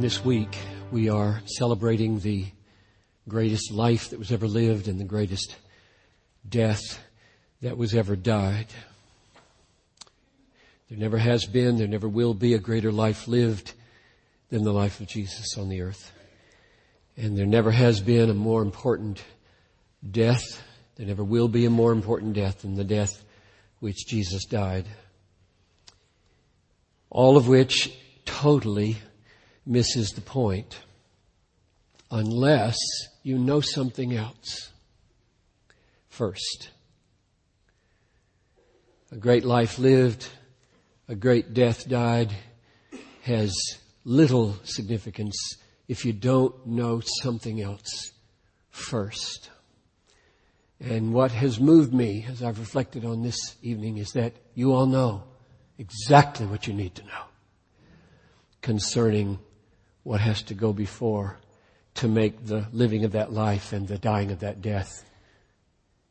And this week we are celebrating the greatest life that was ever lived and the greatest death that was ever died. There never has been, there never will be a greater life lived than the life of Jesus on the earth. And there never has been a more important death. There never will be a more important death than the death which Jesus died. All of which totally misses the point unless you know something else first. A great life lived, a great death died has little significance if you don't know something else first. And what has moved me as I've reflected on this evening is that you all know exactly what you need to know concerning what has to go before to make the living of that life and the dying of that death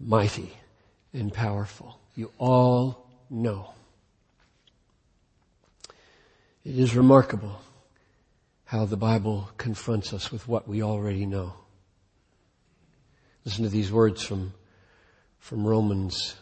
mighty and powerful. You all know. It is remarkable how the Bible confronts us with what we already know. Listen to these words from, from Romans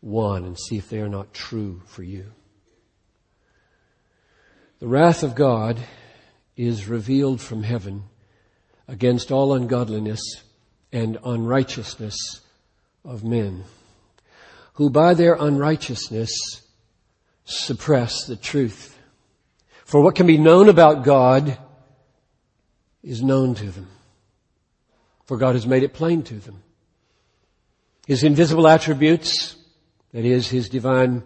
1 and see if they are not true for you. The wrath of God is revealed from heaven against all ungodliness and unrighteousness of men, who by their unrighteousness suppress the truth. For what can be known about God is known to them. For God has made it plain to them. His invisible attributes, that is, His divine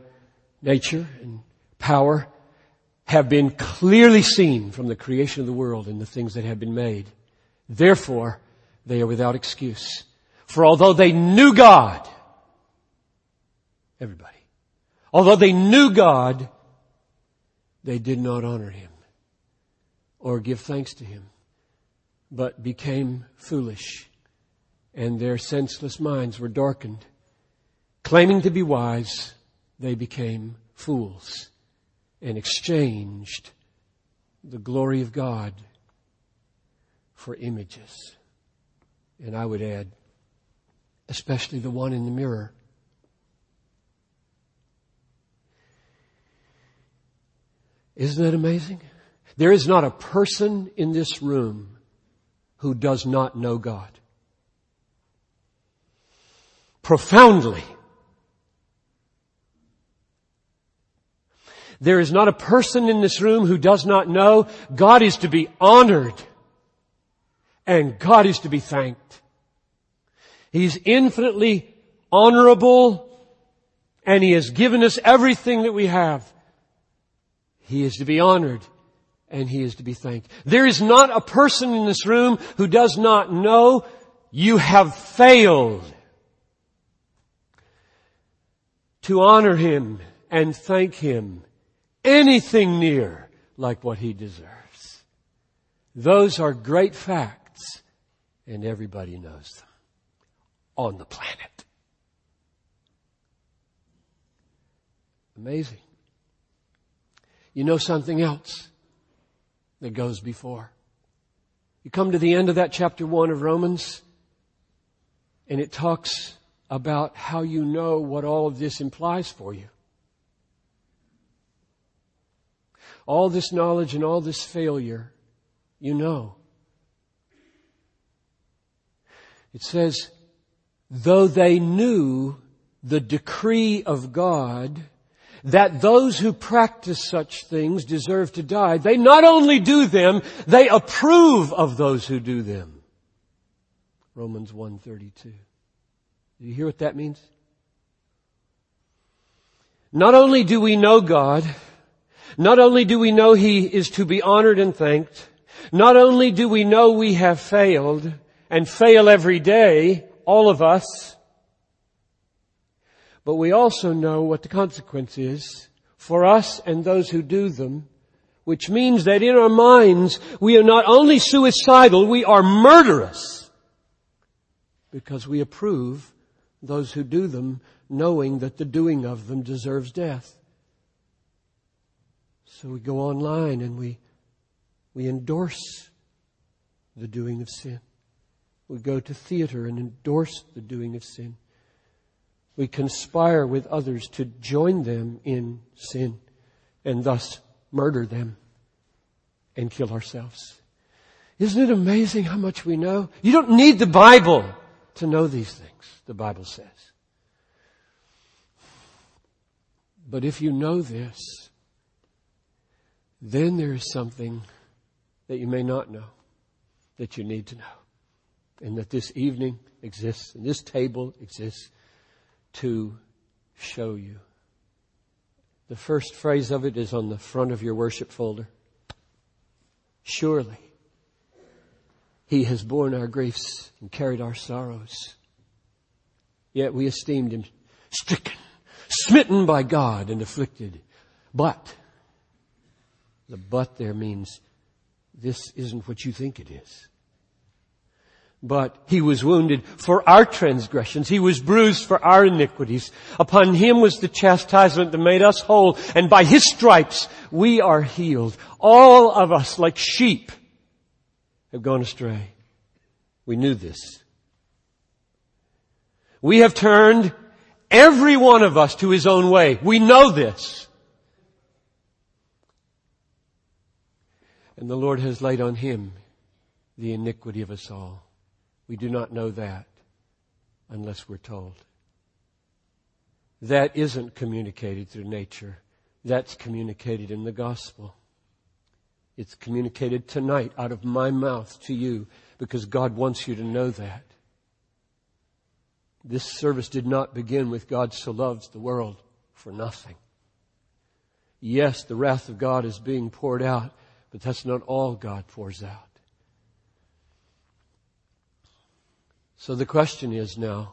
nature and power, have been clearly seen from the creation of the world and the things that have been made. Therefore, they are without excuse. For although they knew God, everybody, although they knew God, they did not honor Him or give thanks to Him, but became foolish and their senseless minds were darkened. Claiming to be wise, they became fools and exchanged the glory of God for images. And I would add, especially the one in the mirror. Isn't that amazing? There is not a person in this room who does not know God. Profoundly. There is not a person in this room who does not know God is to be honored and God is to be thanked. He's infinitely honorable and He has given us everything that we have. He is to be honored and He is to be thanked. There is not a person in this room who does not know you have failed to honor Him and thank Him anything near like what he deserves. Those are great facts and everybody knows them on the planet. Amazing. You know something else that goes before. You come to the end of that chapter one of Romans and it talks about how you know what all of this implies for you. All this knowledge and all this failure, you know. It says, though they knew the decree of God, that those who practice such things deserve to die, they not only do them, they approve of those who do them. Romans 1.32. Do you hear what that means? Not only do we know God, not only do we know He is to be honored and thanked, not only do we know we have failed and fail every day, all of us, but we also know what the consequence is for us and those who do them, which means that in our minds we are not only suicidal, we are murderous because we approve those who do them knowing that the doing of them deserves death. So we go online and we We endorse the doing of sin. We go to theater and endorse the doing of sin. We conspire with others to join them in sin and thus murder them and kill ourselves. Isn't it amazing how much we know? You don't need the Bible to know these things, the Bible says. But if you know this, then there is something that you may not know that you need to know. And that this evening exists and this table exists to show you. The first phrase of it is on the front of your worship folder. Surely he has borne our griefs and carried our sorrows. Yet we esteemed him stricken, smitten by God and afflicted. But, the but there means this isn't what you think it is. But he was wounded for our transgressions. He was bruised for our iniquities. Upon him was the chastisement that made us whole. And by his stripes we are healed. All of us like sheep have gone astray. We knew this. We have turned every one of us to his own way. We know this. And the Lord has laid on him the iniquity of us all. We do not know that unless we're told. That isn't communicated through nature. That's communicated in the gospel. It's communicated tonight out of my mouth to you because God wants you to know that. This service did not begin with God so loves the world for nothing. Yes, the wrath of God is being poured out, but that's not all God pours out. So the question is now,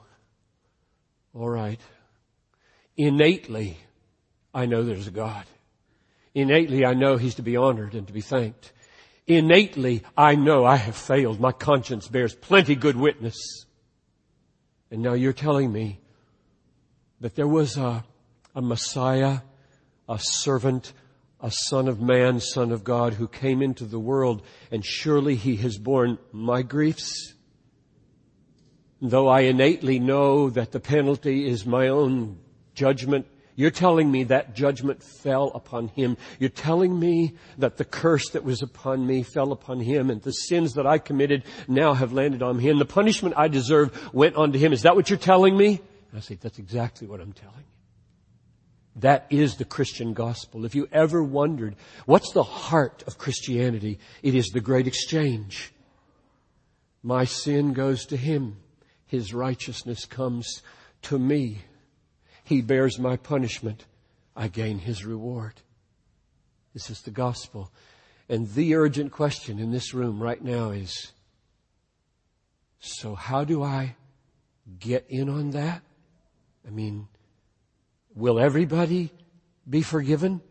all right, innately, I know there's a God. Innately, I know He's to be honored and to be thanked. Innately, I know I have failed. My conscience bears plenty good witness. And now you're telling me that there was a, a Messiah, a servant, a son of man, son of God who came into the world and surely he has borne my griefs though I innately know that the penalty is my own judgment, you're telling me that judgment fell upon him. You're telling me that the curse that was upon me fell upon him and the sins that I committed now have landed on him. The punishment I deserve went onto him. Is that what you're telling me? I say, that's exactly what I'm telling you. That is the Christian gospel. If you ever wondered, what's the heart of Christianity? It is the great exchange. My sin goes to him. His righteousness comes to me. He bears my punishment. I gain His reward. This is the gospel. And the urgent question in this room right now is, so how do I get in on that? I mean, will everybody be forgiven?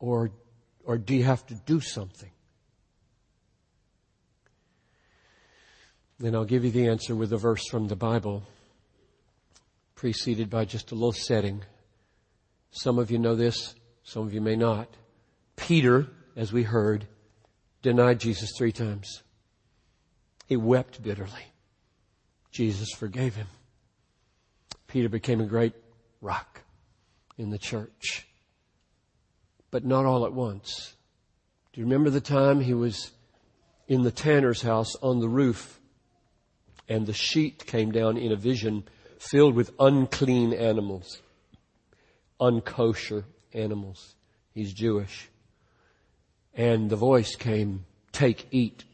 Or, or do you have to do something? Then I'll give you the answer with a verse from the Bible, preceded by just a little setting. Some of you know this, some of you may not. Peter, as we heard, denied Jesus three times. He wept bitterly. Jesus forgave him. Peter became a great rock in the church. But not all at once. Do you remember the time he was in the tanner's house on the roof and the sheet came down in a vision filled with unclean animals, unkosher animals. He's Jewish. And the voice came, take, eat.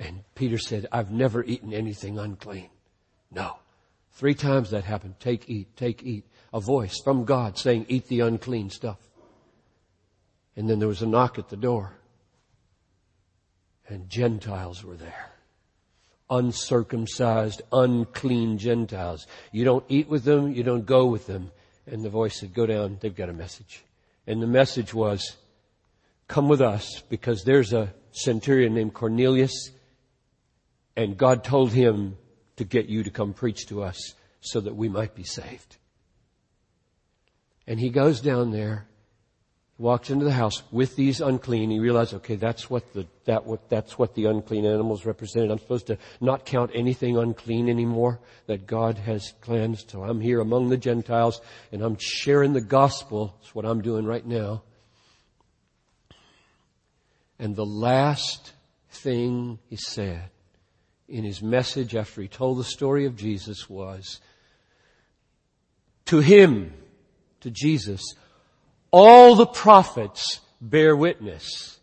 And Peter said, I've never eaten anything unclean. No. Three times that happened. Take, eat, take, eat. A voice from God saying, eat the unclean stuff. And then there was a knock at the door. And Gentiles were there uncircumcised, unclean Gentiles. You don't eat with them, you don't go with them. And the voice said, go down, they've got a message. And the message was, come with us because there's a centurion named Cornelius and God told him to get you to come preach to us so that we might be saved. And he goes down there walks into the house with these unclean. He realized, okay, that's what the, that what, that's what the unclean animals represented. I'm supposed to not count anything unclean anymore that God has cleansed. So I'm here among the Gentiles and I'm sharing the gospel. That's what I'm doing right now. And the last thing he said in his message after he told the story of Jesus was, to him, to Jesus, all the prophets bear witness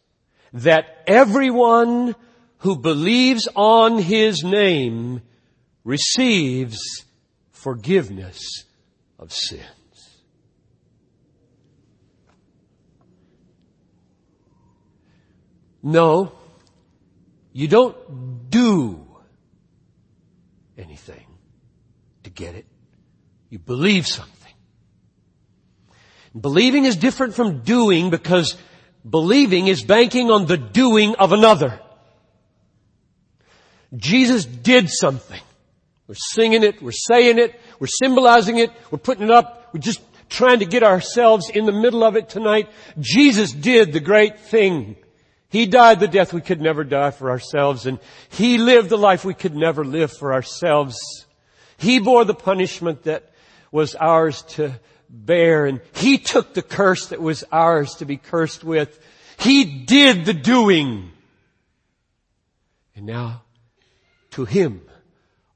that everyone who believes on his name receives forgiveness of sins. No, you don't do anything to get it. You believe something. Believing is different from doing because believing is banking on the doing of another. Jesus did something. We're singing it, we're saying it, we're symbolizing it, we're putting it up, we're just trying to get ourselves in the middle of it tonight. Jesus did the great thing. He died the death we could never die for ourselves and He lived the life we could never live for ourselves. He bore the punishment that was ours to bear and He took the curse that was ours to be cursed with. He did the doing. And now to Him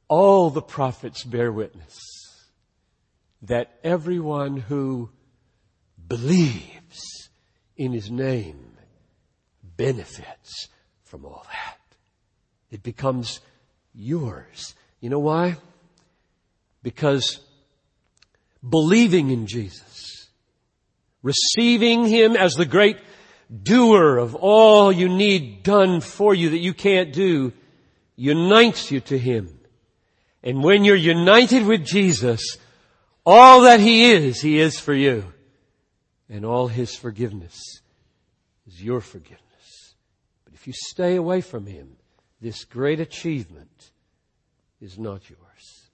all the prophets bear witness that everyone who believes in His name benefits from all that. It becomes yours. You know why? Because believing in Jesus, receiving Him as the great doer of all you need done for you that you can't do, unites you to Him. And when you're united with Jesus, all that He is, He is for you. And all His forgiveness is your forgiveness. If you stay away from Him, this great achievement is not yours.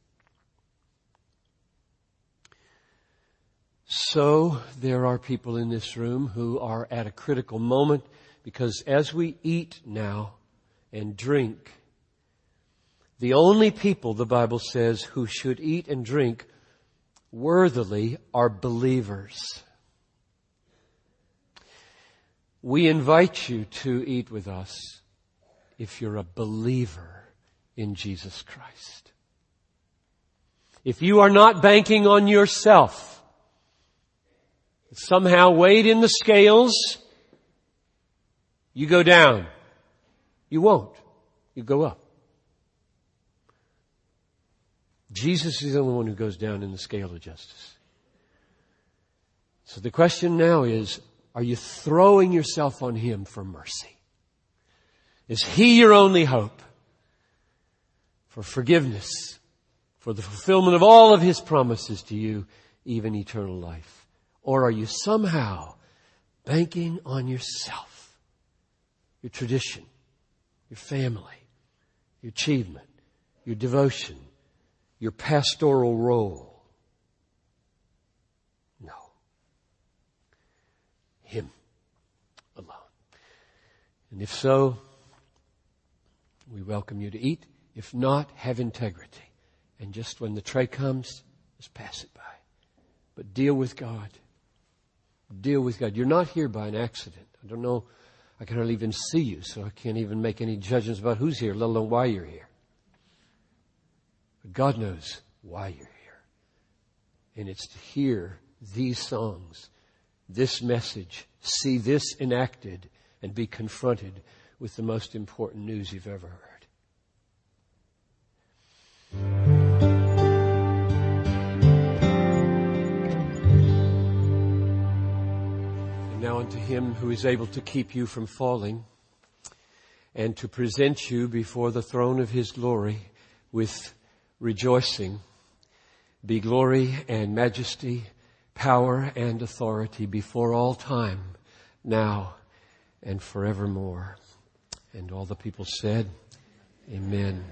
So there are people in this room who are at a critical moment because as we eat now and drink, the only people, the Bible says, who should eat and drink worthily are believers. We invite you to eat with us if you're a believer in Jesus Christ. If you are not banking on yourself, somehow weighed in the scales, you go down. You won't. You go up. Jesus is the only one who goes down in the scale of justice. So the question now is, are you throwing yourself on Him for mercy? Is He your only hope for forgiveness, for the fulfillment of all of His promises to you, even eternal life? Or are you somehow banking on yourself, your tradition, your family, your achievement, your devotion, your pastoral role? No. Him alone. And if so, we welcome you to eat. If not, have integrity. And just when the tray comes, just pass it by. But deal with God deal with God. You're not here by an accident. I don't know. I can hardly even see you, so I can't even make any judgments about who's here, let alone why you're here. But God knows why you're here. And it's to hear these songs, this message, see this enacted, and be confronted with the most important news you've ever heard. now unto him who is able to keep you from falling and to present you before the throne of his glory with rejoicing be glory and majesty, power and authority before all time, now and forevermore. And all the people said, Amen.